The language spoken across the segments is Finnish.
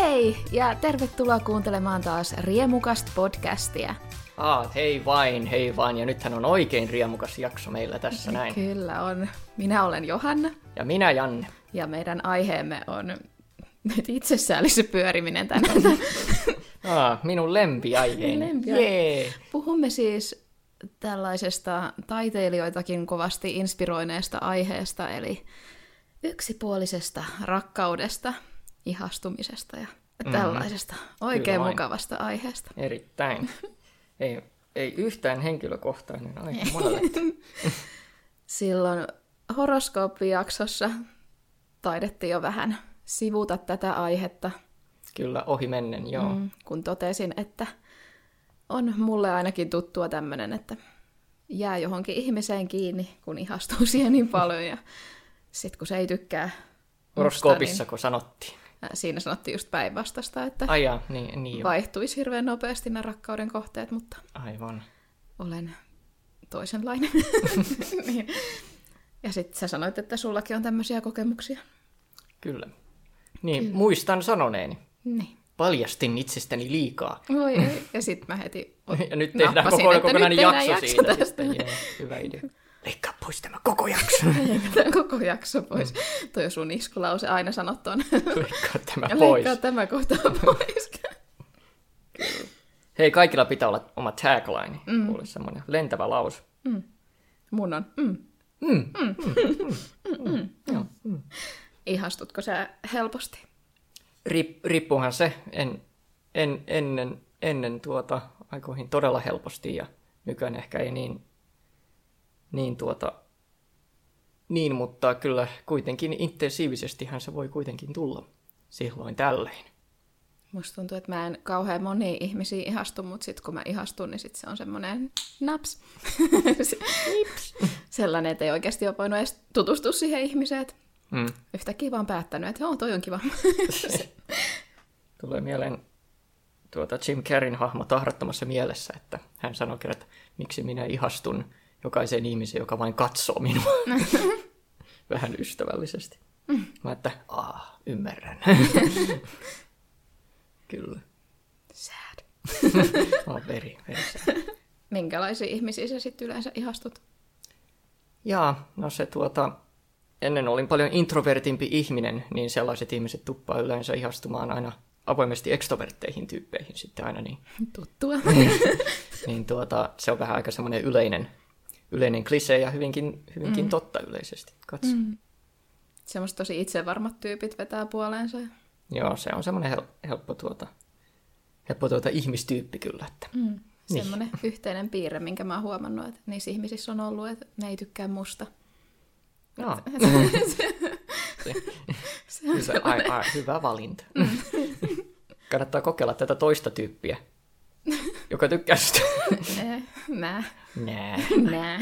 Hei ja tervetuloa kuuntelemaan taas Riemukast podcastia. Aa, hei vain, hei vain. Ja nythän on oikein riemukas jakso meillä tässä näin. Kyllä on. Minä olen Johanna Ja minä Janne. ja meidän aiheemme on nyt itsessäällissä pyöriminen tänään. Aa, minun lempiaiheeni. Lempiaihe. Jee. Puhumme siis tällaisesta taiteilijoitakin kovasti inspiroineesta aiheesta, eli yksipuolisesta rakkaudesta, ihastumisesta ja tällaisesta oikein Kyllä mukavasta aiheesta. Erittäin. ei, ei yhtään henkilökohtainen aihe monelle. Silloin horoskooppijaksossa taidettiin jo vähän sivuta tätä aihetta, Kyllä, ohi mennen, joo. Mm. mm, kun totesin, että on mulle ainakin tuttua tämmöinen, että jää johonkin ihmiseen kiinni, kun ihastuu siihen niin paljon ja sitten kun se ei tykkää musta, Horoskoopissa, kun sanottiin. Ää, siinä sanottiin just päinvastasta, että Ai jaa, niin, niin jo. vaihtuisi hirveän nopeasti nämä rakkauden kohteet, mutta Aivan. olen toisenlainen. niin. Ja sitten sä sanoit, että sullakin on tämmöisiä kokemuksia. Kyllä. Niin, Kyllä. muistan sanoneeni. Niin. Paljastin itsestäni liikaa. Voi ei. Ja sitten mä heti Ja nyt tehdään koko, kokonainen jakso, jakso siitä. tästä. Sitten. Jee, hyvä idea. Leikkaa pois tämä koko jakso. Leikataan koko jakso pois. Mm. Toi on sun iskulause aina sanottu on. Leikkaa tämä pois. Leikkaa tämä kohta pois. Hei, kaikilla pitää olla oma tagline. Mm. Kuule semmoinen lentävä lause. Mun on. Mm. Mm. Ihastutko sä helposti? Rip, rippuhan se en, en, ennen, ennen tuota aikoihin todella helposti ja nykyään ehkä ei niin, niin tuota, niin, mutta kyllä kuitenkin intensiivisestihän se voi kuitenkin tulla silloin tällöin. Musta tuntuu, että mä en kauhean moni ihmisiä ihastu, mutta sitten kun mä ihastun, niin sit se on semmoinen naps. Sellainen, että ei oikeasti ole voinut edes tutustua siihen ihmiseen. Mm. Yhtäkkiä vaan päättänyt, että joo, toi on kiva. Tulee mieleen tuota Jim Carreyn hahmo tahrattomassa mielessä, että hän sanoi kerran, että miksi minä ihastun jokaiseen ihmiseen, joka vain katsoo minua. Vähän ystävällisesti. Mä että, aa, ymmärrän. Kyllä. Sad. Oh, veri, veri sad. Minkälaisia ihmisiä sä sitten yleensä ihastut? Jaa, no se tuota, ennen olin paljon introvertimpi ihminen, niin sellaiset ihmiset tuppaa yleensä ihastumaan aina avoimesti ekstrovertteihin tyyppeihin sitten aina niin. Tuttua. niin tuota, se on vähän aika semmoinen yleinen, yleinen klisee ja hyvinkin, hyvinkin mm. totta yleisesti. Katso. Mm. Semmoiset tosi itsevarmat tyypit vetää puoleensa. Joo, se on semmoinen hel- helppo, tuota, helppo tuota ihmistyyppi kyllä. Että. Mm. Semmoinen yhteinen piirre, minkä mä oon huomannut, että niissä ihmisissä on ollut, että ne ei tykkää musta. Joo, Se on hyvä, ai, ai, hyvä valinta. Kannattaa kokeilla tätä toista tyyppiä, joka tykkää sitä. Eh, Nää. Nää. Nää.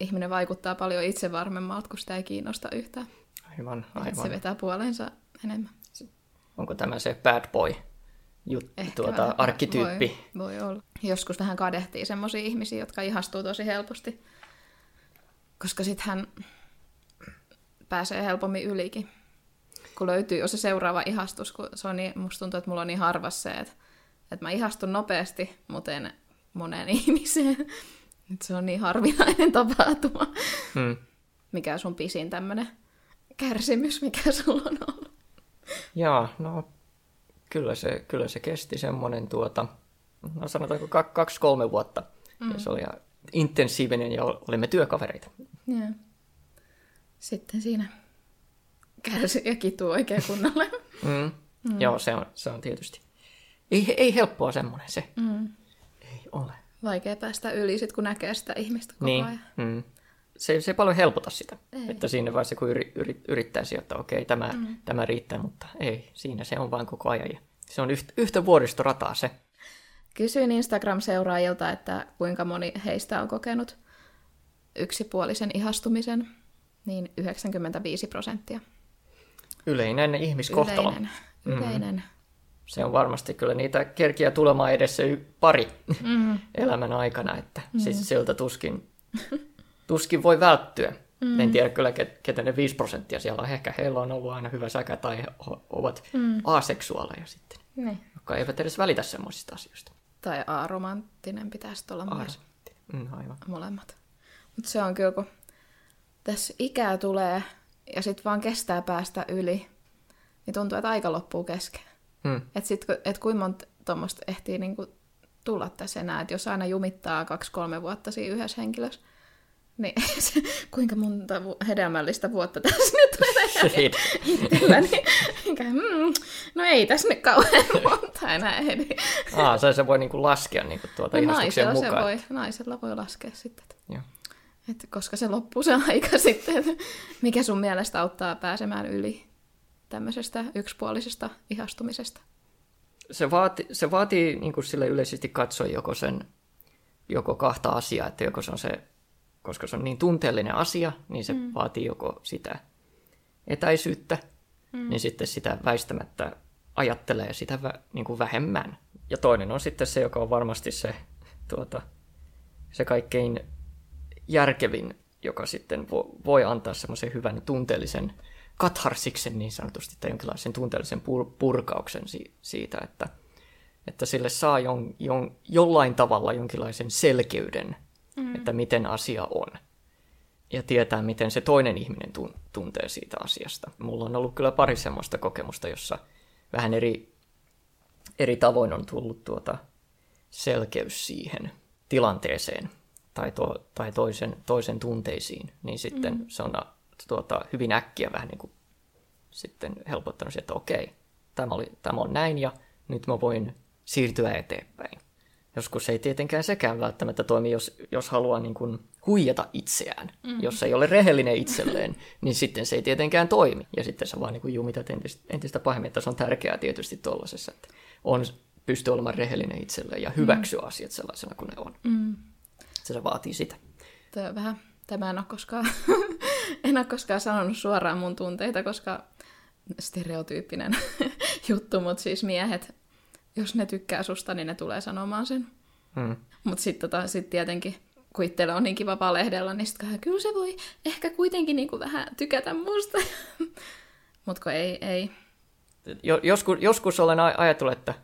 Ihminen vaikuttaa paljon itsevarmemmalta, kun sitä ei kiinnosta yhtään. Aivan, Aivan. Se vetää puoleensa enemmän. Onko tämä se bad boy jut, tuota, vähän- arkkityyppi? Voi, voi olla. Joskus vähän kadehtii semmoisia ihmisiä, jotka ihastuu tosi helposti. Koska sitten hän pääsee helpommin ylikin. Kun löytyy jo se seuraava ihastus, kun se on niin, musta tuntuu, että mulla on niin harvas se, että, että mä ihastun nopeasti, mutta en moneen ihmiseen. Nyt se on niin harvinainen tapahtuma. Hmm. Mikä on sun pisin tämmönen kärsimys, mikä sulla on ollut? Joo, no kyllä se, kyllä se kesti semmoinen tuota, no sanotaanko kak- kaksi-kolme vuotta. Mm. Ja se oli ihan intensiivinen ja olimme työkavereita. Joo. Sitten siinä kärsii ja kituu oikein kunnolla. Mm. Mm. Joo, se on, se on tietysti. Ei, ei helppoa semmoinen se. Mm. Ei ole. Vaikea päästä yli sit, kun näkee sitä ihmistä koko Niin. ajan. Mm. Se, se ei paljon helpota sitä. Ei. Että siinä vaiheessa, kun yri, yri, yrittää sijoittaa, okei, tämä, mm. tämä riittää, mutta ei, siinä se on vain koko ajan. Ja se on yhtä, yhtä vuoristorataa se. Kysyin Instagram-seuraajilta, että kuinka moni heistä on kokenut yksipuolisen ihastumisen, niin 95 prosenttia. Yleinen ihmiskohtalo. Yleinen. Yleinen. Se on varmasti kyllä niitä kerkiä tulemaan edessä y- pari Mm. elämän aikana, että mm. siis siltä tuskin, tuskin voi välttyä. Mm. En tiedä kyllä, ketä ne 5 prosenttia siellä on. Ehkä heillä on ollut aina hyvä säkä tai he ovat mm. aseksuaaleja sitten, Niin. jotka eivät edes välitä semmoisista asioista. Tai aromanttinen pitäisi olla myös Mm, aivan. molemmat. Mutta se on kyllä, kun tässä ikää tulee ja sitten vaan kestää päästä yli, niin tuntuu, että aika loppuu kesken. Mm. Että et kuinka monta tuommoista ehtii niinku tulla tässä enää, että jos aina jumittaa kaksi-kolme vuotta siinä yhdessä henkilössä, niin se, kuinka monta vu- hedelmällistä vuotta tässä nyt menee itselläni. Enkä, mm, no ei tässä nyt kauhean monta enää ehdi. Aa, se, se voi niinku laskea niinku tuota No naisella, se mukaan. voi, naisella voi laskea sitten, että, Joo. että koska se loppuu se aika sitten, että mikä sun mielestä auttaa pääsemään yli tämmöisestä yksipuolisesta ihastumisesta. se, vaati, se vaatii niin kuin sille yleisesti katsoen joko sen joko kahta asiaa, että joko se on se, koska se on niin tunteellinen asia, niin se mm. vaatii joko sitä etäisyyttä, mm. niin sitten sitä väistämättä ajattelee sitä vä, niin kuin vähemmän. Ja toinen on sitten se, joka on varmasti se, tuota, se kaikkein järkevin, joka sitten vo, voi antaa semmoisen hyvän tunteellisen katharsiksen niin sanotusti, tai jonkinlaisen tunteellisen pur, purkauksen si, siitä, että, että sille saa jon, jon, jollain tavalla jonkinlaisen selkeyden, mm. että miten asia on. Ja tietää, miten se toinen ihminen tun, tuntee siitä asiasta. Mulla on ollut kyllä pari semmoista kokemusta, jossa vähän eri, eri tavoin on tullut tuota selkeys siihen tilanteeseen tai, to, tai toisen, toisen tunteisiin, niin sitten mm. se on tuota, hyvin äkkiä vähän niin kuin sitten helpottanut se, että okei, tämä, oli, tämä on näin ja nyt mä voin siirtyä eteenpäin. Joskus ei tietenkään sekään välttämättä toimi, jos, jos haluaa niin kuin huijata itseään. Mm. Jos ei ole rehellinen itselleen, niin sitten se ei tietenkään toimi. Ja sitten sä vaan niin kuin jumitat entistä, entistä pahemmin, että se on tärkeää tietysti tuollaisessa, että on, pystyy olemaan rehellinen itselleen ja hyväksyä mm. asiat sellaisena kuin ne on. Mm. Se, se vaatii sitä. Tämä on vähän, tämä en ole koskaan, en ole koskaan sanonut suoraan mun tunteita, koska stereotyyppinen juttu, mutta siis miehet, jos ne tykkää susta, niin ne tulee sanomaan sen. Hmm. Mutta sitten tota, sit tietenkin, kun itsellä on niin kiva valehdella, niin sitten kyllä se voi ehkä kuitenkin niinku vähän tykätä musta. Mutta ei, ei. Joskus, joskus olen ajatellut, että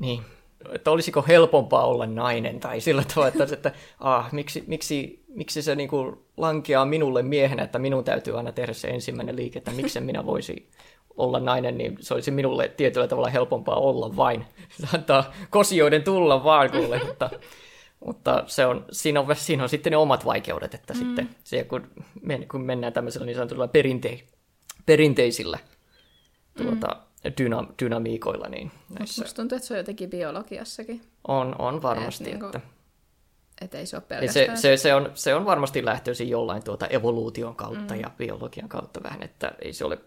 niin, että olisiko helpompaa olla nainen tai sillä tavalla, että, että ah, miksi, miksi, miksi se niin kuin lankeaa minulle miehenä, että minun täytyy aina tehdä se ensimmäinen liike, että miksi minä voisi olla nainen, niin se olisi minulle tietyllä tavalla helpompaa olla vain. Antaa kosioiden tulla vaan kuule, mutta, mutta se on, siinä, on, siinä on sitten ne omat vaikeudet, että mm. sitten se, kun, men, kun mennään tämmöisellä niin sanotulla perinte, perinteisillä tuota, mm. Dyna, dynamiikoilla, niin näissä... Musta tuntuu, että se on jotenkin biologiassakin. On, on varmasti, Et, että... Että ei se ole Ja pelkästään... se, se, se, on, se on varmasti lähtöisin jollain tuota evoluution kautta mm. ja biologian kautta vähän, että ei se ole...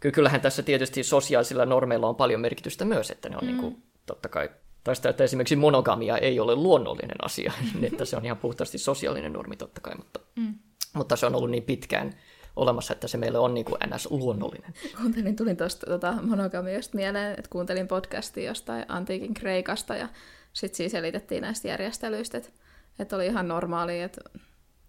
Ky- Kyllähän tässä tietysti sosiaalisilla normeilla on paljon merkitystä myös, että ne on mm. niin kuin, totta kai tai sitä, että esimerkiksi monogamia ei ole luonnollinen asia, että se on ihan puhtaasti sosiaalinen normi totta kai, mutta, Mm. mutta se on ollut niin pitkään olemassa, että se meille on niin kuin ns. luonnollinen. Kuuntelin, tulin tuosta tota, monogamiasta mieleen, että kuuntelin podcastia jostain antiikin Kreikasta ja sitten siinä selitettiin näistä järjestelyistä, että, että oli ihan normaali, että,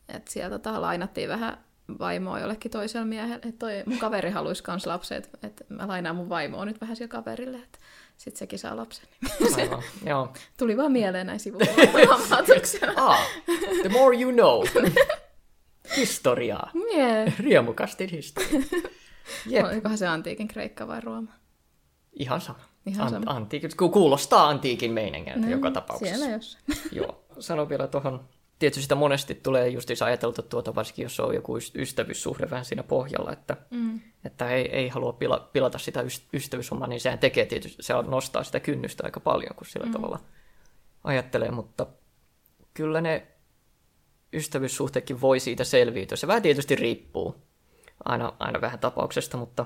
että siellä tota, lainattiin vähän vaimoa jollekin toiselle miehelle, että toi mun kaveri haluaisi kans lapsen, että, että mä lainaan mun vaimoa nyt vähän sille kaverille, että sitten sekin saa lapsen. Aivan, joo. Tuli vaan mieleen näin sivuhuomautuksena. Ah, the more you know. Historiaa. yeah. Riemukasti historiaa. Jep. Olikohan se antiikin Kreikka vai Rooma? Ihan sama. Ihan An- sama. Antiikin, ku- kuulostaa antiikin meiningiltä No, joka tapauksessa. Siellä jos. Joo. Sano vielä tuohon. Tietysti sitä monesti tulee justiinsa ajateltu tuota, varsinkin jos on joku yst- ystävyyssuhde vähän siinä pohjalla, että, Mm. että ei, ei halua pila, pilata sitä yst- ystävyyshommaa, niin sehän tekee tietysti, se nostaa sitä kynnystä aika paljon, kun sillä mm. tavalla ajattelee, mutta kyllä ne ystävyyssuhteetkin voi siitä selviytyä. Se vähän tietysti riippuu aina, aina vähän tapauksesta, mutta,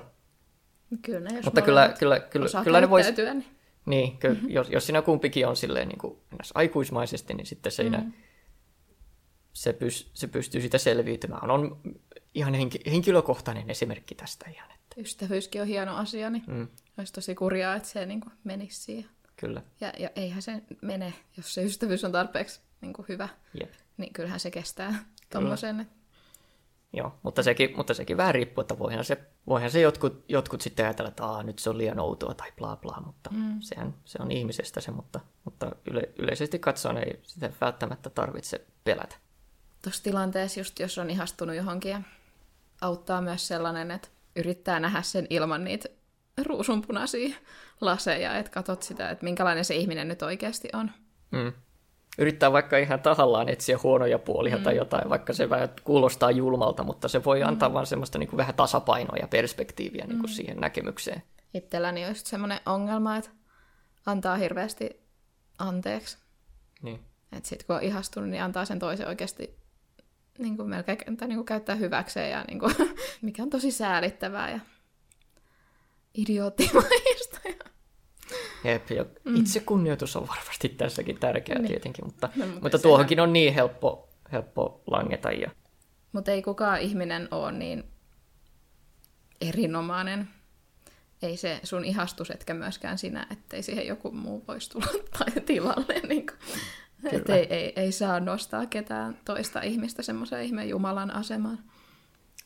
Kyllä ne, jos mutta kyllä, kyllä, kyllä, kyllä ne vois, käyttäytyä, niin niin, ky, mm-hmm. jos, jos siinä kumpikin on silleen niin kuin aikuismaisesti, niin sitten siinä Mm. se, pys, se pystyy sitä selviytymään. On ihan henki, henkilökohtainen esimerkki tästä ihan. Että, ystävyyskin on hieno asia, niin mm, olisi tosi kurjaa, että se niin kuin menisi siihen. kyllä, Ja, ja eihän se mene, jos se ystävyys on tarpeeksi niin kuin hyvä, jep. Niin kyllähän se kestää tuommoisen. Joo, mutta sekin, mutta sekin vähän riippuu, että voihan se, voihan se jotkut, jotkut sitten ajatella, että Aa, nyt se on liian outoa tai bla bla, mutta mm. sehän se on ihmisestä se, mutta, mutta yle, yleisesti katsoen ei sitä välttämättä tarvitse pelätä. Tuossa tilanteessa just jos on ihastunut johonkin ja auttaa myös sellainen, että yrittää nähdä sen ilman niitä ruusunpunaisia laseja, että katsot sitä, että minkälainen se ihminen nyt oikeasti on. Mm. Yrittää vaikka ihan tahallaan etsiä huonoja puolia mm. tai jotain, vaikka se vähän kuulostaa julmalta, mutta se voi antaa mm. vaan semmoista niin kuin vähän tasapainoa ja perspektiiviä niin kuin mm. siihen näkemykseen. Itselläni on just semmoinen ongelma, että antaa hirveästi anteeksi. Niin. Että sitten kun on ihastunut, niin antaa sen toisen oikeasti niin kuin melkein tai niin kuin käyttää hyväkseen, ja niin kuin, mikä on tosi säälittävää ja idioottimaista. Jep, ja mm. kunnioitus on varmasti tässäkin tärkeää niin. tietenkin, mutta, no, mutta, mutta tuohonkin on niin helppo, helppo langeta. Ja... Mutta ei kukaan ihminen ole niin erinomainen. Ei se sun ihastus, etkä myöskään sinä, ettei siihen joku muu voisi tulla tai tilalle. Niin kuin. Et ei, ei, ei saa nostaa ketään toista ihmistä semmoiseen ihmeen Jumalan asemaan.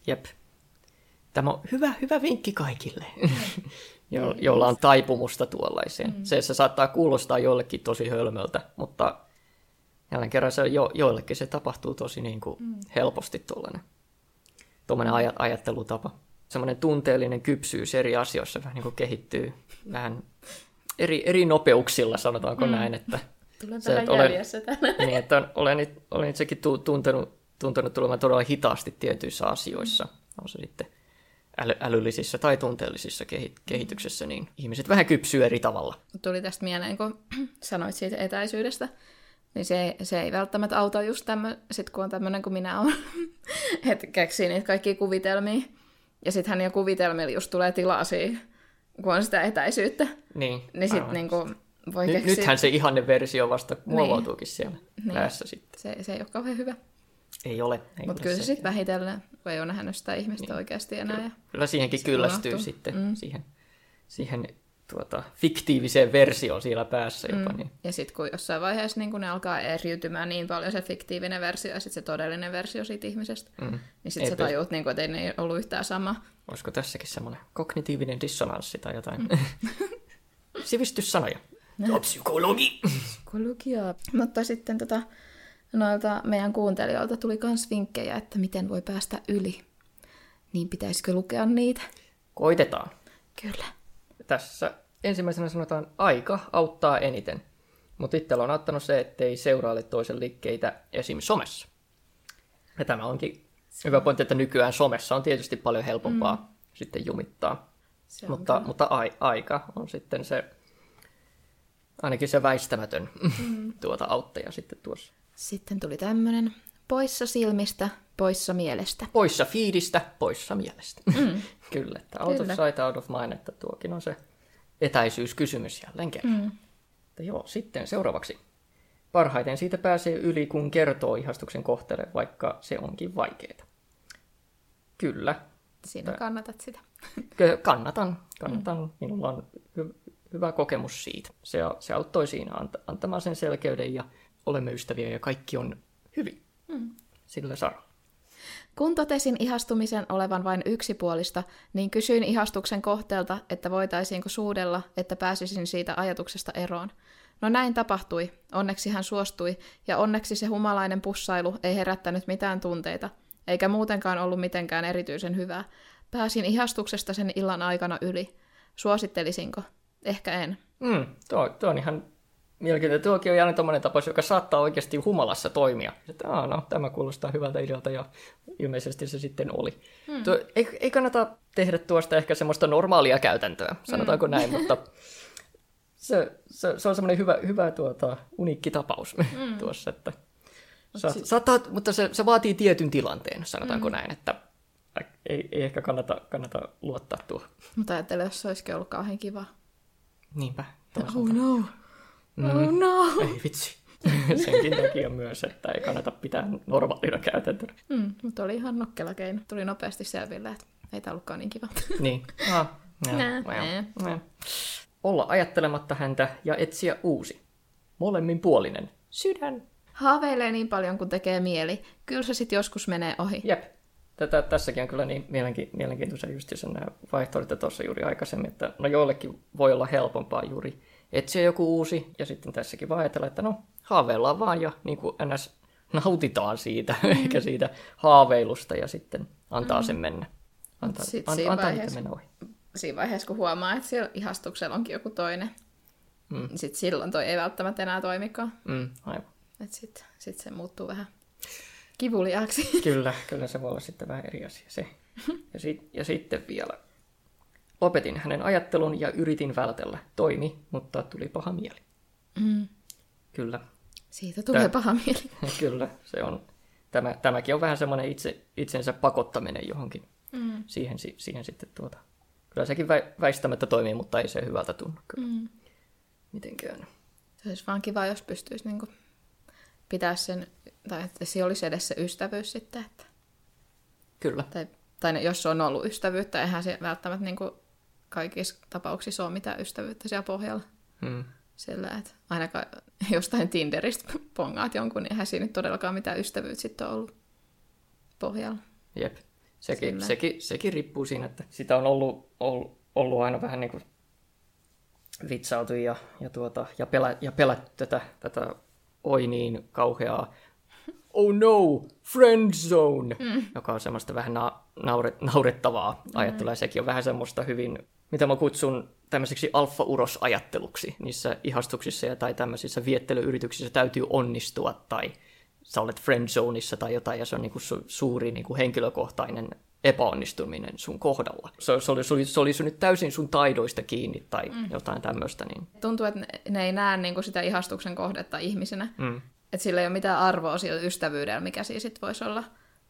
Jep. Tämä on hyvä, hyvä vinkki kaikille, jo, jolla on taipumusta tuollaiseen. Mm. Se, se saattaa kuulostaa jollekin tosi hölmöltä, mutta jälleen kerran se, jo, joillekin se tapahtuu tosi niin kuin mm. helposti tuollainen tuollainen aj- ajattelutapa. Semmoinen tunteellinen kypsyys eri asioissa vähän niin kuin kehittyy vähän eri, eri nopeuksilla, sanotaanko mm. näin, että Tulen tähän olen, tänään. Niin, että olen, olen itsekin tuntenut, tuntenut tulemaan todella hitaasti tietyissä asioissa. On se sitten äly, älyllisissä tai tunteellisissa kehityksessä, niin ihmiset vähän kypsyy eri tavalla. Tuli tästä mieleen, kun sanoit siitä etäisyydestä, niin se, se ei välttämättä auta just tämmö, sit kun on tämmöinen kuin minä olen, että keksii niitä kaikkia kuvitelmia. Ja sittenhän jo kuvitelmilla just tulee tilaa siihen, kun on sitä etäisyyttä. Niin, niin sitten niinku voi Nyt, keksiä... Nythän se ihanne versio vasta niin. muovautuukin niin. siellä niin. päässä sitten. Se, se ei ole kauhean hyvä. Ei ole. Mutta kyllä se sitten vähitellen, kun ei ole nähnyt sitä ihmistä niin. oikeasti enää. Kyllä, kyllä siihenkin kyllästyy unohtuu. sitten, mm. siihen, siihen tuota, fiktiiviseen versioon siellä päässä jopa. Mm. Niin. Ja sitten kun jossain vaiheessa niin kun ne alkaa eriytymään niin paljon se fiktiivinen versio ja sitten se todellinen versio siitä ihmisestä, mm. niin sitten sä tajuut, niin kun, että ei ne ollut yhtään sama. Olisiko tässäkin semmoinen kognitiivinen dissonanssi tai jotain? Mm. Sivistyssanoja. Ja psykologi. Psykologia. Mutta sitten tota, noilta meidän kuuntelijoilta tuli myös vinkkejä, että miten voi päästä yli. Niin pitäisikö lukea niitä? Koitetaan. Kyllä. Tässä ensimmäisenä sanotaan, aika auttaa eniten. Mutta itsellä on auttanut se, ettei seuraile toisen liikkeitä esim. somessa. Ja tämä onkin se hyvä pointti, että nykyään somessa on tietysti paljon helpompaa mm. sitten jumittaa. Se mutta, mutta ai, aika on sitten se ainakin se väistämätön mm. tuota auttaja sitten tuossa. Sitten tuli tämmöinen poissa silmistä, poissa mielestä. Poissa fiidistä, poissa mielestä. Mm. Kyllä, että out Kyllä. of sight, out of mind, että tuokin on se etäisyyskysymys jälleen kerran. Mm. Mutta joo, sitten seuraavaksi. Parhaiten siitä pääsee yli, kun kertoo ihastuksen kohteelle, vaikka se onkin vaikeaa. Kyllä. Siinä kannatat sitä. Kannatan, kannatan. Mm. Minulla on hy- hyvä kokemus siitä. Se, se auttoi siinä antamaan sen selkeyden ja olemme ystäviä ja kaikki on hyvin mm. sillä saralla. Kun totesin ihastumisen olevan vain yksipuolista, niin kysyin ihastuksen kohteelta, että voitaisiinko suudella, että pääsisin siitä ajatuksesta eroon. No näin tapahtui. Onneksi hän suostui, ja onneksi se humalainen pussailu ei herättänyt mitään tunteita, eikä muutenkaan ollut mitenkään erityisen hyvää. Pääsin ihastuksesta sen illan aikana yli. Suosittelisinko? Ehkä en. Mm, tuo, tuo on ihan mielenkiintoinen. Tuokin on jälleen tämmöinen tapaus, joka saattaa oikeasti humalassa toimia. Että, Aa, no, tämä kuulostaa hyvältä idealta ja ilmeisesti se sitten oli. Mm. Tuo, ei, ei kannata tehdä tuosta ehkä semmoista normaalia käytäntöä, sanotaanko mm. näin, mutta se, se, se on semmoinen hyvä, hyvä tuota, uniikki tapaus mm. tuossa. Että Sa, si- saattaa, mutta se, se vaatii tietyn tilanteen, sanotaanko mm. näin, että ei, ei ehkä kannata, kannata luottaa tuohon. Mutta ajattelen, jos se olisikin ollut kauhean kiva. Niinpä. Oh no. Mm. Oh no. Ei vitsi. Senkin takia myös, että ei kannata pitää normaalina käytäntönä. Mm, mutta oli ihan nokkela keino. Tuli nopeasti selville, että ei tämä ollutkaan niin kiva. niin. Ah, nää. Olla ajattelematta häntä ja etsiä uusi. Molemmin puolinen. Sydän. Haaveilee niin paljon, kun tekee mieli. Kyllä se sitten joskus menee ohi. Jep. tätä, tässäkin on kyllä niin mielenki, mielenkiintoisia just sen nämä vaihtoehdot tuossa juuri aikaisemmin, että no joillekin voi olla helpompaa juuri etsiä joku uusi, ja sitten tässäkin vaan ajatella, että no haaveillaan vaan ja niin kuin ns. nautitaan siitä, mm. eikä siitä haaveilusta, ja sitten antaa mm. sen mennä. Antaa, Sit an, siinä antaa vaiheessa- mennä ohi. Siinä vaiheessa, kun huomaa, että siellä ihastuksella onkin joku toinen, Mm. niin sit silloin toi ei välttämättä enää toimikaan. Mm, aivan. Että sit, sit se muuttuu vähän kivuliaaksi. Kyllä, kyllä se voi olla sitten vähän eri asia se. Ja, sit, ja sitten vielä. Lopetin hänen ajattelun ja yritin vältellä. Toimi, mutta tuli paha mieli. Mm. Kyllä, Siitä tulee Tää- paha mieli. kyllä, se on. Tämä, tämäkin on vähän semmoinen itse, itsensä pakottaminen johonkin. Mm. Siihen, si- siihen sitten tuota. Kyllä sekin vä, väistämättä toimii, mutta ei se hyvältä tunnu kyllä Mm. mitenkään. Se olisi vaan kiva, jos pystyisi niinku pitää sen, tai että se olisi edes se ystävyys sitten. Että, Kyllä, tai, tai jos on ollut ystävyyttä, eihän se välttämättä niinku kaikissa tapauksissa ole mitään ystävyyttä siellä pohjalla. mm, Sillä, että ainakaan jostain Tinderistä pongaat jonkun, niin eihän siinä todellakaan mitään ystävyyttä sitten ole ollut pohjalla. jep. Sekin, Sillä. sekin, sekin riippuu siinä, että sitä on ollut, ollut, ollut aina vähän niin kuin vitsautu ja, ja, tuota, ja, pelä, ja pelätty tätä, tätä oi niin kauheaa oh no, friend zone, mm. joka on semmoista vähän na- nauret, naurettavaa ajattelua. Ja sekin on vähän semmoista hyvin, mitä mä kutsun tämmöiseksi alfa-uros-ajatteluksi. Niissä ihastuksissa ja tai tämmöisissä viettelyyrityksissä täytyy onnistua tai sä olet friend zoneissa tai jotain ja se on niinku su- suuri niinku henkilökohtainen epäonnistuminen sun kohdalla. Se, se, oli, se, oli, se oli sun nyt täysin sun taidoista kiinni tai mm. jotain tämmöistä. Niin, Tuntuu, että ne, ne ei näe niinku sitä ihastuksen kohdetta ihmisenä. mm, Että sillä ei ole mitään arvoa sillä ystävyydellä, mikä siinä sitten voisi olla.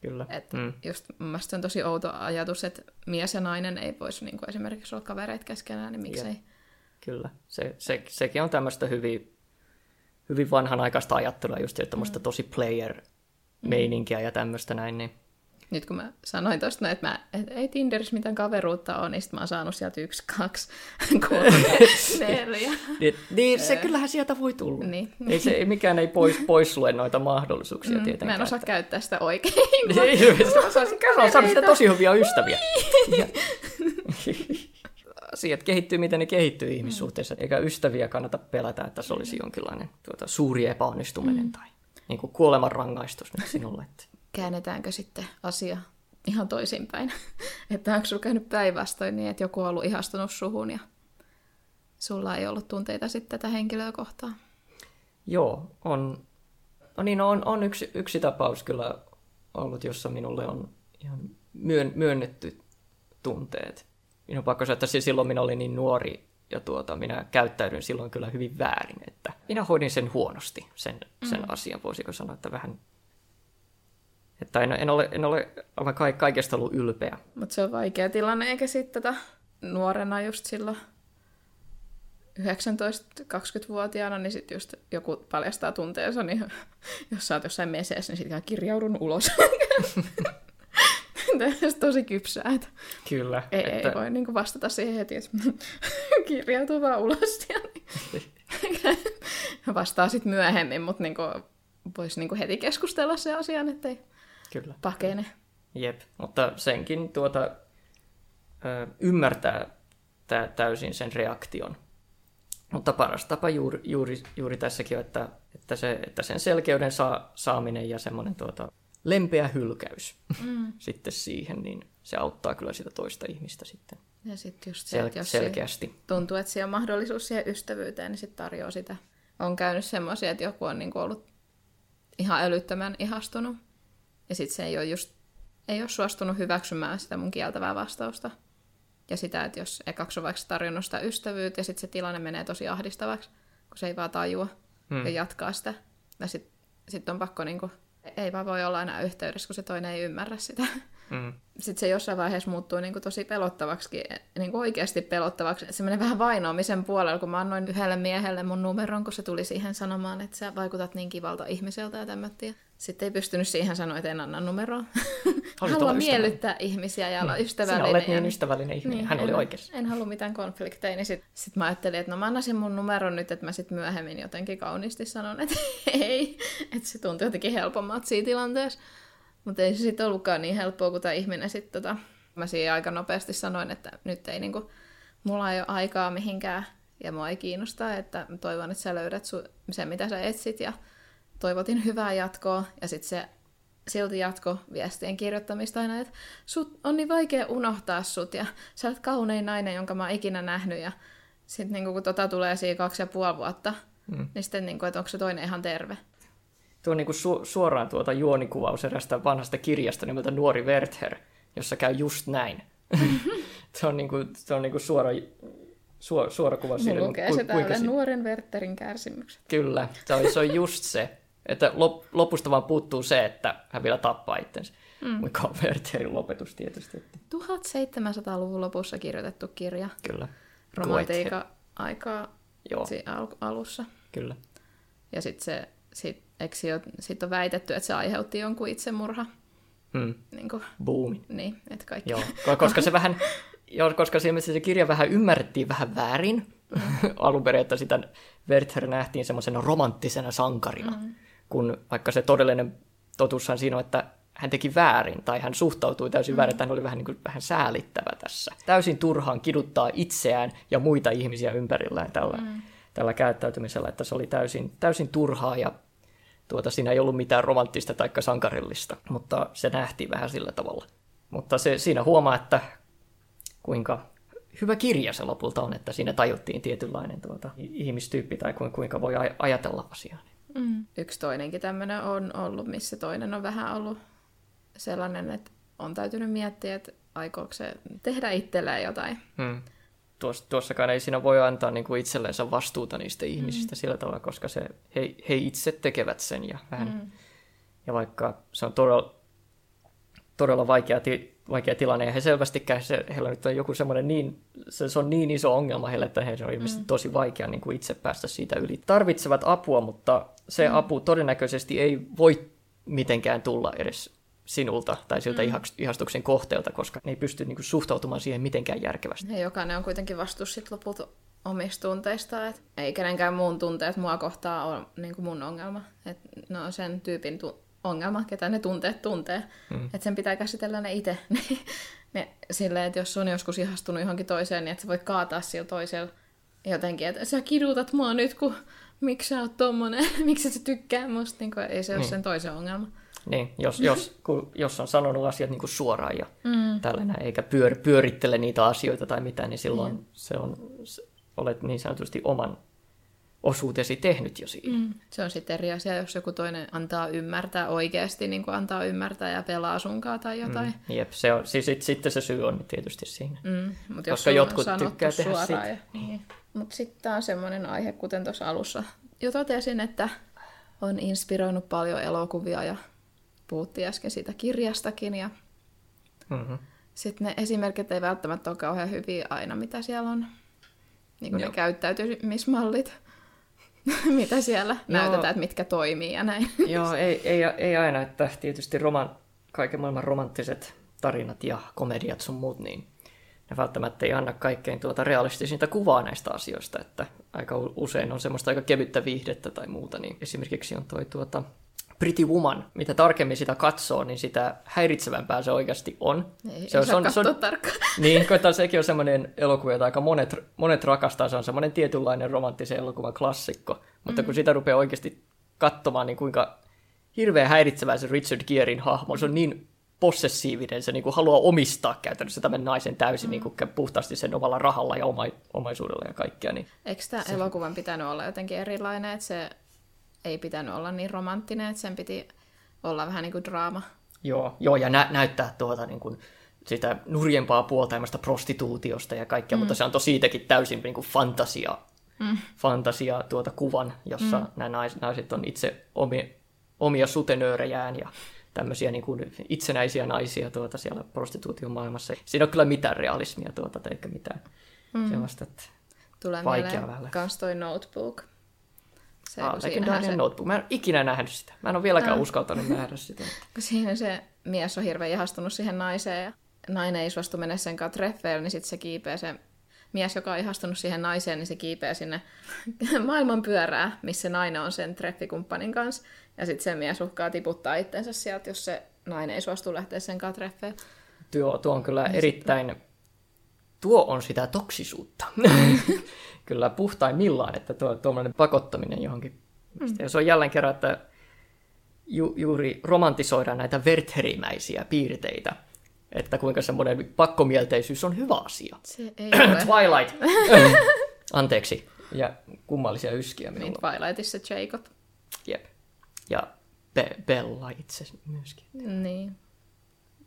Kyllä. Että Mm. just mun mielestä se on tosi outo ajatus, että mies ja nainen ei voisi niinku esimerkiksi olla kavereita keskenään, niin miksei. Kyllä, se, se, sekin on tämmöistä hyvin, hyvin vanhanaikaista ajattelua, just että mm. tosi player-meininkiä ja tämmöistä näin, niin Nyt kun mä sanoin tosta, että, mä, että ei Tinderissä mitään kaveruutta ole, niin sit mä oon saanut sieltä yksi, kaksi, kolme, neljä. niin, niin se kyllähän sieltä voi tulla. Niin. Ei se, mikään ei pois, pois lue noita mahdollisuuksia mm, tietenkään. Mä en osaa että- käyttää sitä oikein. Niin. Mä saan saada sitä tosi hyviä ystäviä. Ja- Asiat kehittyy, miten ne kehittyy ihmissuhteissa, eikä ystäviä kannata pelätä, että se olisi jonkinlainen tuota, suuri epäonnistuminen tai niin kuin kuolemanrangaistus nyt sinulle. Että Käännetäänkö sitten asia ihan toisinpäin? että onko sulla käynyt päinvastoin niin, että joku on ollut ihastunut suhun ja sulla ei ollut tunteita sitten tätä henkilöä kohtaan? Joo, on, no niin, on, on yksi, yksi tapaus kyllä ollut, jossa minulle on ihan myön, myönnetty tunteet. Minun on pakko sanoa, että silloin minä olin niin nuori ja tuota, minä käyttäydyin silloin kyllä hyvin väärin, että minä hoidin sen huonosti, sen, sen mm. asian, voisiko sanoa, että vähän, että en, en ole, en ole ka- kaikesta ollut ylpeä. Mutta se on vaikea tilanne, eikä sitten tota, nuorena just silloin 19-20-vuotiaana, niin sitten just joku paljastaa tunteensa, niin jos sä oot jossain meseessä, niin sitten kirjaudun ulos. On tosi kypsää, että Kyllä. ei, että, ei voi niinku vastata siihen heti, että kirjautuu vaan ulos. Ja niin. Vastaa sitten myöhemmin, mutta niinku, voisi niinku heti keskustella se asian, ettei Kyllä. pakene. Jep, mutta senkin tuota, ö, ymmärtää tä, täysin sen reaktion. Mutta paras tapa juuri, juuri, juuri tässäkin on, että, että, se, että sen selkeyden saa, saaminen ja semmoinen tuota, lempeä hylkäys mm. sitten siihen, niin se auttaa kyllä sitä toista ihmistä sitten Ja sitten just se, sel- että jos se selkeästi. tuntuu, että siellä on mahdollisuus siihen ystävyyteen, niin sitten tarjoaa sitä. On käynyt semmoisia, että joku on niinku ollut ihan älyttömän ihastunut. Ja sitten se ei ole just ei ole suostunut hyväksymään sitä mun kieltävää vastausta. Ja sitä, että jos ekaksi on vaikka tarjonnut sitä ystävyyttä ja sitten se tilanne menee tosi ahdistavaksi, kun se ei vaan tajua hmm. ja jatkaa sitä. Ja sitten sit on pakko, niinku, ei vaan voi olla enää yhteydessä, kun se toinen ei ymmärrä sitä. Mm. Sitten se jossain vaiheessa muuttuu niinku tosi pelottavaksi, niinku oikeasti pelottavaksi. Se menee vähän vainoamisen puolella, kun mä annoin yhdelle miehelle mun numeron, kun se tuli siihen sanomaan, että sä vaikutat niin kivalta ihmiseltä ja tämmöttiä. Sitten ei pystynyt siihen sanoa, että en anna numeroa. Haluan miellyttää ihmisiä ja olla Sinä ystävällinen. olet ja- niin ystävällinen ihminen. Niin, Hän oli en, oikeassa. En halua mitään konflikteja, niin sitten sit mä ajattelin, että no mä annasin mun numeron nyt, että mä sitten myöhemmin jotenkin kauniisti sanon, että ei, että se tuntui jotenkin helpommalta siinä tilanteessa. Mutta ei se sitten ollutkaan niin helppoa, kun tämä ihminen sitten tota, mä siinä aika nopeasti sanoin, että nyt ei niinku, mulla ei ole aikaa mihinkään ja mua ei kiinnosta, että toivon, että sä löydät su- sen, mitä sä etsit ja toivotin hyvää jatkoa ja sitten se silti jatko viestien kirjoittamista aina, että sut on niin vaikea unohtaa sut ja sä olet kaunein nainen, jonka mä oon ikinä nähnyt ja sitten niinku, kun tota tulee siinä kaksi ja puoli vuotta, mm. niin sitten niinku, että onko se toinen ihan terve. Tuo on niinku su- suoraan tuota juonikuvaus erästä vanhasta kirjasta nimeltä Nuori Werther, jossa käy just näin. se on, niinku, se on niinku suora, suora, suora kuva siitä. Mulla lukee ku, se täällä nuoren Wertherin kärsimykset. Kyllä, se on, se on just se. Että lop, lopusta vaan puuttuu se, että hän vielä tappaa itsensä. Mm. Mikä on Wertherin lopetus tietysti. 1700-luvun lopussa kirjoitettu kirja. Kyllä. Romantiikka aikaa Joo. Al- alussa. Kyllä. Ja sitten se, sit, sit on väitetty, että se aiheutti jonkun itsemurha. Mm. Niin kuin, Boomi. Niin, että kaikki. Joo, koska se vähän, joo, koska se kirja vähän ymmärrettiin vähän väärin mm. alun perin, että sitä Werther nähtiin semmoisena romanttisena sankarina, mm. Kun vaikka se todellinen totuushan siinä on, että hän teki väärin tai hän suhtautui täysin mm. väärin, että hän oli vähän, niin kuin, vähän säälittävä tässä. Täysin turhaan kiduttaa itseään ja muita ihmisiä ympärillään tällä, mm. tällä käyttäytymisellä, että se oli täysin, täysin turhaa ja tuota, siinä ei ollut mitään romanttista tai sankarillista, mutta se nähtiin vähän sillä tavalla. Mutta se, siinä huomaa, että kuinka hyvä kirja se lopulta on, että siinä tajuttiin tietynlainen tuota, ihmistyyppi tai kuinka voi ajatella asiaa. Mm. Yksi toinenkin tämmöinen on ollut, missä toinen on vähän ollut sellainen, että on täytynyt miettiä, että aikooko se tehdä itselleen jotain. Mm. Tuoss, tuossakaan ei siinä voi antaa niin kuin itsellensä vastuuta niistä ihmisistä mm. sillä tavalla, koska se, he, he itse tekevät sen. Ja, vähän, mm. ja vaikka se on todella, todella vaikea, ti, vaikea tilanne, ja he selvästikään, se, heillä nyt on joku semmoinen niin, se, se on niin iso ongelma heille, että he on ilmeisesti mm. tosi vaikea niin kuin itse päästä siitä yli. Tarvitsevat apua, mutta se mm. apu todennäköisesti ei voi mitenkään tulla edes sinulta tai siltä mm. ihastuksen kohteelta, koska ne ei pysty niin kuin, suhtautumaan siihen mitenkään järkevästi. Ja jokainen on kuitenkin vastuus sit lopulta omista tunteista, et ei kenenkään muun tunteet mua kohtaa ole niin kuin mun ongelma. Et ne on sen tyypin tu- ongelma, ketä ne tunteet tuntee. Mm. Että sen pitää käsitellä ne itse. ne, silleen, että jos on joskus ihastunut johonkin toiseen, niin että sä voit kaataa sillä toisella jotenkin, että sä kidutat mua nyt, kun miksi sä oot tommonen, miksi sä tykkää musta, niin kuin, ei se ole niin. sen toisen ongelma. Niin, jos, jos, kun, jos on sanonut asiat niin kuin suoraan ja mm. tällainen, eikä pyör, pyörittele niitä asioita tai mitään, niin silloin mm. se on, se, olet niin sanotusti oman osuutesi tehnyt jo siinä. Mm. Se on sitten eri asia, jos joku toinen antaa ymmärtää oikeasti, niin kuin antaa ymmärtää ja pelaa sunkaan tai jotain. Mm. Jep, se on, siis, sitten se syy on tietysti siinä. Mm. Mut Koska jotkut tykkää tehdä sitä. Ja, niin. Mutta sitten tämä on semmoinen aihe, kuten tuossa alussa jo totesin, että on inspiroinut paljon elokuvia ja puhuttiin äsken siitä kirjastakin. Ja mm-hmm. Sitten ne esimerkit ei välttämättä ole kauhean hyviä aina, mitä siellä on. Niin kuin ne käyttäytymismallit, mitä siellä Joo. näytetään, että mitkä toimii ja näin. Joo, ei, ei, ei aina, että tietysti roman, kaiken maailman romanttiset tarinat ja komediat sun muut, niin ne välttämättä ei anna kaikkein tuota realistisinta kuvaa näistä asioista, että aika usein on semmoista aika kevyttä viihdettä tai muuta, niin esimerkiksi on toi tuota Pretty Woman, mitä tarkemmin sitä katsoo, niin sitä häiritsevämpää se oikeasti on. Ei, se, on, se on, se on, tarkkaan. Niin, koska sekin on semmoinen elokuva, jota aika monet, monet rakastaa. Se on semmoinen tietynlainen romanttisen elokuvan klassikko. Mutta mm. kun sitä rupeaa oikeasti katsomaan, niin kuinka hirveän häiritsevää se Richard Gerein hahmo. Se on niin possessiivinen, se niin kuin haluaa omistaa käytännössä tämän naisen täysin mm. niin kuin puhtaasti sen omalla rahalla ja oma, omaisuudella ja kaikkea. Niin Eikö tämä se... elokuvan pitänyt olla jotenkin erilainen, että se ei pitänyt olla niin romanttinen, että sen piti olla vähän niin kuin draama. Joo, joo ja nä- näyttää tuota niin kuin sitä nurjempaa puolta prostituutiosta ja kaikkea, mm. mutta se on siitäkin täysin niin kuin fantasia, mm. fantasia tuota kuvan, jossa mm. nämä nais- naiset on itse omia, omia sutenöörejään ja tämmöisiä niin kuin itsenäisiä naisia tuota siellä prostituution maailmassa. Siinä on kyllä mitään realismia tuota, eikä mitään mm. sellaista, että Tulee vaikea mieleen kans toi notebook. Se, ah, Legendarian se... Notebook. Mä en ikinä nähnyt sitä. Mä en ole vieläkään ah. uskaltanut nähdä sitä. Siinä se mies on hirveän ihastunut siihen naiseen ja nainen ei suostu mennä sen kanssa treffeille, niin sitten se kiipee se mies, joka on ihastunut siihen naiseen, niin se kiipee sinne maailman pyörää, missä nainen on sen treffikumppanin kanssa. Ja sitten se mies uhkaa tiputtaa itsensä sieltä, jos se nainen ei suostu lähteä sen kanssa treffeen. Tuo, tuo on kyllä erittäin, tuo on sitä toksisuutta. kyllä puhtaimmillaan, että tuo tuommoinen pakottaminen johonkin. Mm. Ja se on jälleen kerran, että ju, juuri romantisoidaan näitä vertherimäisiä piirteitä, että kuinka semmoinen pakkomielteisyys on hyvä asia. Se ei ole. Twilight! Anteeksi. Ja kummallisia yskiä Niin minulla. Twilightissa Jacob. Jep. Ja Be- Bella itse myöskin. Niin.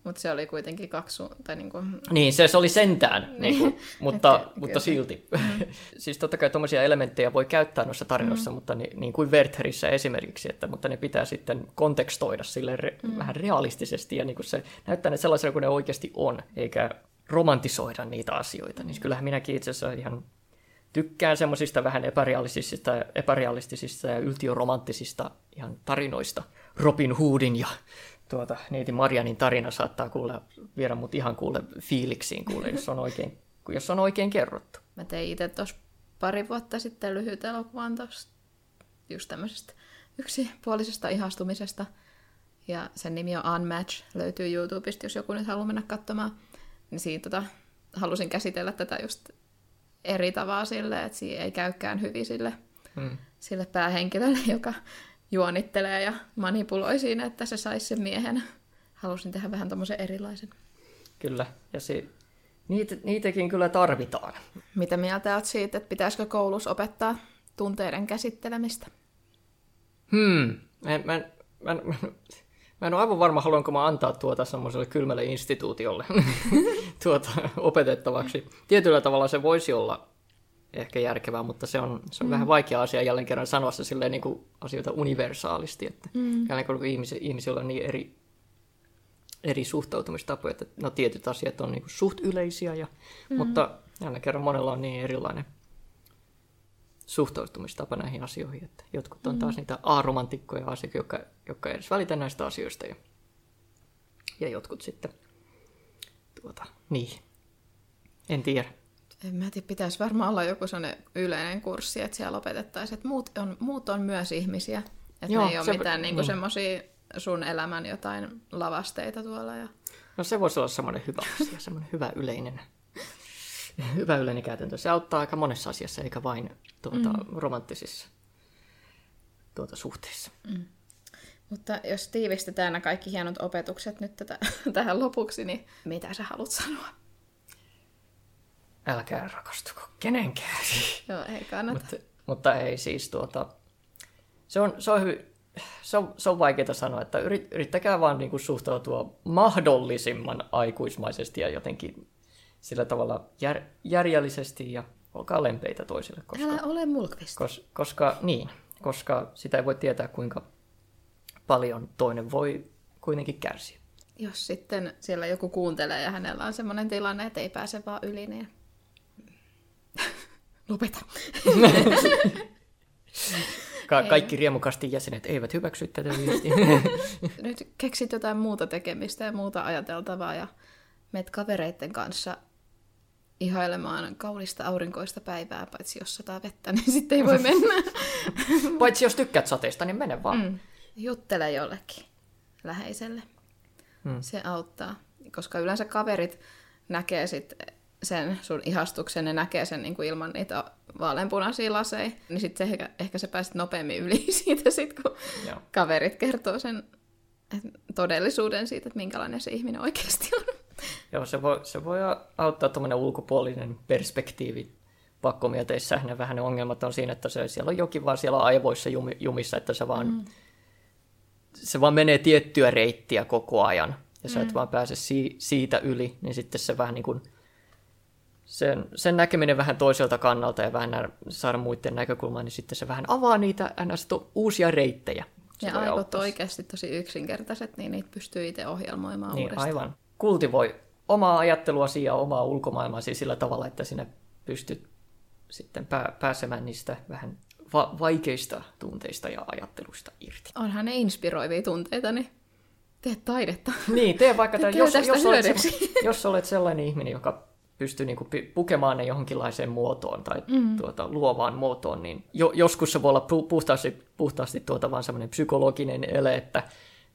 Mutta se oli kuitenkin kaksi, su- tai niinku, Niin, se, se oli sentään, niin kuin, mutta, Että- mutta kyllä. silti. Mm. siis totta kai tuommoisia elementtejä voi käyttää noissa tarinoissa, mm. mutta ni, niin kuin Wertherissä esimerkiksi, että, mutta ne pitää sitten kontekstoida sille re, mm. vähän realistisesti ja niin kuin se näyttää ne sellaisena kuin ne oikeasti on, eikä romantisoida niitä asioita. Niin kyllähän minäkin itse asiassa ihan tykkään semmoisista vähän epärealistisista, epärealistisista ja yltiöromanttisista ihan tarinoista. Robin Hoodin ja tuota, neiti Marianin tarina saattaa kuule viedä mut ihan kuule fiiliksiin, kuule, jos on oikein, jos on oikein kerrottu. mä tein itse tuossa pari vuotta sitten lyhyt elokuvan tuosta just tämmöisestä yksipuolisesta ihastumisesta. Ja sen nimi on Unmatch, löytyy YouTubesta, jos joku nyt haluaa mennä katsomaan. Niin siinä tota, halusin käsitellä tätä just eri tavalla silleen, että siinä ei käykään hyvin sille, Mm. sille päähenkilölle, joka juonittelee ja manipuloi siinä, että se saisi sen miehen. Halusin tehdä vähän tommosen erilaisen. Kyllä, ja se, niitä, niitäkin kyllä tarvitaan. Mitä mieltä olet siitä, että pitäisikö koulussa opettaa tunteiden käsittelemistä? Hmm, mä, en- mä, mä, mä, mä en ole aivan varma, haluanko mä antaa tuota semmoiselle kylmälle instituutiolle tuota, opetettavaksi. Tietyllä tavalla se voisi olla ehkä järkevää, mutta se on, se on mm. vähän vaikea asia jälleen kerran sanoa se silleen niin kuin asioita universaalisti, että mm. jälleen kun ihmisi, ihmisillä on niin eri, eri suhtautumistapoja, että no tietyt asiat on niin kuin suht yleisiä, ja, mm. mutta jälleen kerran monella on niin erilainen suhtautumistapa näihin asioihin, että jotkut on taas niitä a-romantikkoja asioita, jotka, jotka edes välitä näistä asioista, ja, ja jotkut sitten tuota, niin, en tiedä. En mä tiedä, pitäisi varmaan olla joku sellainen yleinen kurssi, että siellä opetettaisiin, että muut on, muut on myös ihmisiä. Että Joo, ne ei ole se- mitään niinku niin. semmoisia sun elämän jotain lavasteita tuolla. Ja... No se voisi olla semmoinen hyvä asia, semmoinen hyvä yleinen, hyvä yleinen käytäntö. Se auttaa aika monessa asiassa, eikä vain tuota, mm. romanttisissa tuota, suhteissa. Mutta jos tiivistetään nämä kaikki hienot opetukset nyt tätä, tähän lopuksi, niin mitä sä haluat sanoa? Älkää rakastuko kenenkään. Joo, ei kannata. mutta, mutta ei siis tuota, se on, se on, hy, se on, se on vaikeaa sanoa, että yrit, yrittäkää vaan niin kuin suhtautua mahdollisimman aikuismaisesti ja jotenkin sillä tavalla jär, järjellisesti ja olkaa lempeitä toisille, koska, Älä ole mulkvist. kos, koska, niin, koska sitä ei voi tietää, kuinka paljon toinen voi kuitenkin kärsiä. Jos sitten siellä joku kuuntelee ja hänellä on semmoinen tilanne, että ei pääse vaan yli, niin lopeta. Ka- kaikki riemukasti jäsenet eivät hyväksy tätä viestiä. Nyt keksit jotain muuta tekemistä ja muuta ajateltavaa ja meet kavereitten kanssa ihailemaan kaunista aurinkoista päivää, paitsi jos sataa vettä, niin sitten ei voi mennä. Paitsi jos tykkäät sateesta, niin mene vaan. Mm. Juttele jollekin läheiselle. Mm. Se auttaa, koska yleensä kaverit näkee sit sen sun ihastuksen, ne näkee sen niin kuin ilman niitä vaaleanpunaisia laseja, niin sitten ehkä, ehkä sä pääset nopeammin yli siitä, sit, kun Joo. kaverit kertoo sen todellisuuden siitä, että minkälainen se ihminen oikeasti on. Joo, se voi, se voi auttaa tuommoinen ulkopuolinen perspektiivi pakkomielteissä. Ne vähän ne ongelmat on siinä, että se, siellä on jokin vaan siellä aivoissa jumi, jumissa, että se vaan, mm. se vaan menee tiettyä reittiä koko ajan. Ja sä et vaan pääse si, siitä yli, niin sitten se vähän niin kuin, sen, sen näkeminen vähän toiselta kannalta ja vähän nä- saada muiden näkökulmaa, niin sitten se vähän avaa niitä ns. uusia reittejä. Se Ja aivot oikeasti tosi yksinkertaiset, niin niitä pystyy itse ohjelmoimaan Niin, uudestaan. aivan. Kultivoi omaa ajatteluasi ja omaa ulkomaailmaasi sillä tavalla, että sinä pystyt sitten pää- pääsemään niistä vähän va- vaikeista tunteista ja ajatteluista irti. Onhan ne inspiroivia tunteita, niin tee taidetta. Niin, tee vaikka tämän, jos, jos, olet jos olet sellainen ihminen, joka pystyy niinku pukemaan ne johonkinlaiseen muotoon tai mm. tuota, luovaan muotoon, niin jo, joskus se voi olla pu- puhtaasti, puhtaasti tuota vaan semmoinen psykologinen ele, että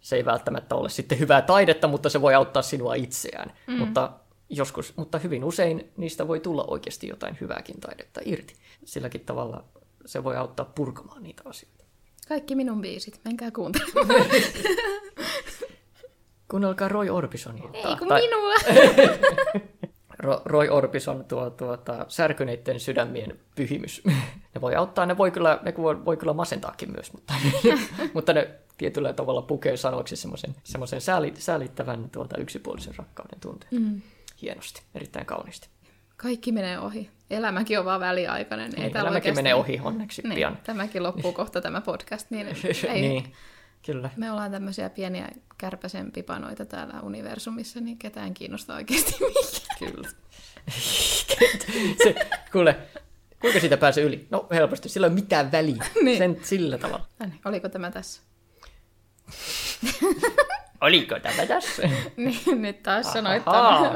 se ei välttämättä ole sitten hyvää taidetta, mutta se voi auttaa sinua itseään. Mm. Mutta joskus, mutta hyvin usein niistä voi tulla oikeasti jotain hyvääkin taidetta irti. Silläkin tavalla se voi auttaa purkamaan niitä asioita. Kaikki minun biisit, menkää kuuntelemaan. Kuunnelkaa Roy Orbisonia. Ei kun tai... minua! Ro- Roy Orbison tuo, tuota, särkyneiden sydämien pyhimys. ne voi auttaa, ne voi kyllä, ne voi, voi kyllä masentaakin myös, mutta, mutta ne tietyllä tavalla pukee sanoiksi semmoisen, semmoisen sääli, säälittävän tuota, yksipuolisen rakkauden tunteen. Mm. Hienosti, erittäin kauniisti. Kaikki menee ohi. Elämäkin on vaan väliaikainen. Niin, ei elämäkin oikeasti... menee ohi onneksi niin, pian. Tämäkin loppuu kohta tämä podcast. Niin, ei, niin, kyllä. Me ollaan tämmöisiä pieniä kärpäsen pipanoita täällä universumissa, niin ketään kiinnostaa oikeasti mikään. Kyllä. se, kuule, kuinka siitä pääsee yli? No helposti, sillä ei ole mitään väliä. niin. Sen, sillä tavalla. No niin, oliko tämä tässä? Oliko tämä tässä? niin, nyt taas sanoit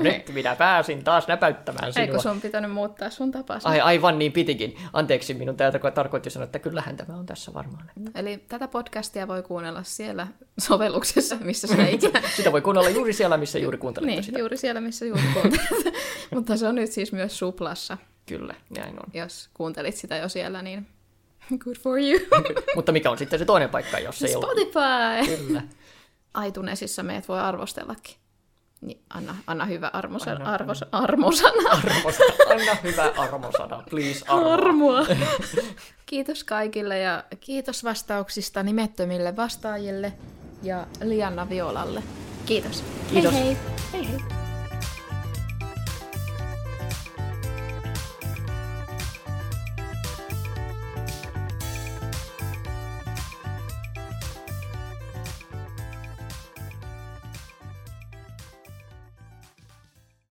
nyt minä pääsin taas näpäyttämään sinua. Eikö sun pitänyt muuttaa sun tapaa? Ai, aivan niin pitikin. Anteeksi, minun täältä tarkoitti sanoa, että kyllähän tämä on tässä varmaan. Eli tätä podcastia voi kuunnella siellä sovelluksessa, missä se ikinä... sitä voi kuunnella juuri siellä, missä juuri kuuntelet niin, sitä. juuri siellä, missä juuri kuuntelet. Mutta se on nyt siis myös suplassa. Kyllä, näin on. Jos kuuntelit sitä jo siellä, niin good for you. Mutta mikä on sitten se toinen paikka, jos ei Spotify! ole? Kyllä iTunesissa meidät voi arvostellakin. Niin anna, anna hyvä armosana. Anna, arvos, armosana. armosana. Anna hyvä armosana, please armoa. Armoa. kiitos kaikille ja kiitos vastauksista nimettömille vastaajille ja Lianna Violalle. Kiitos. Kiitos. Hei hei. hei, hei.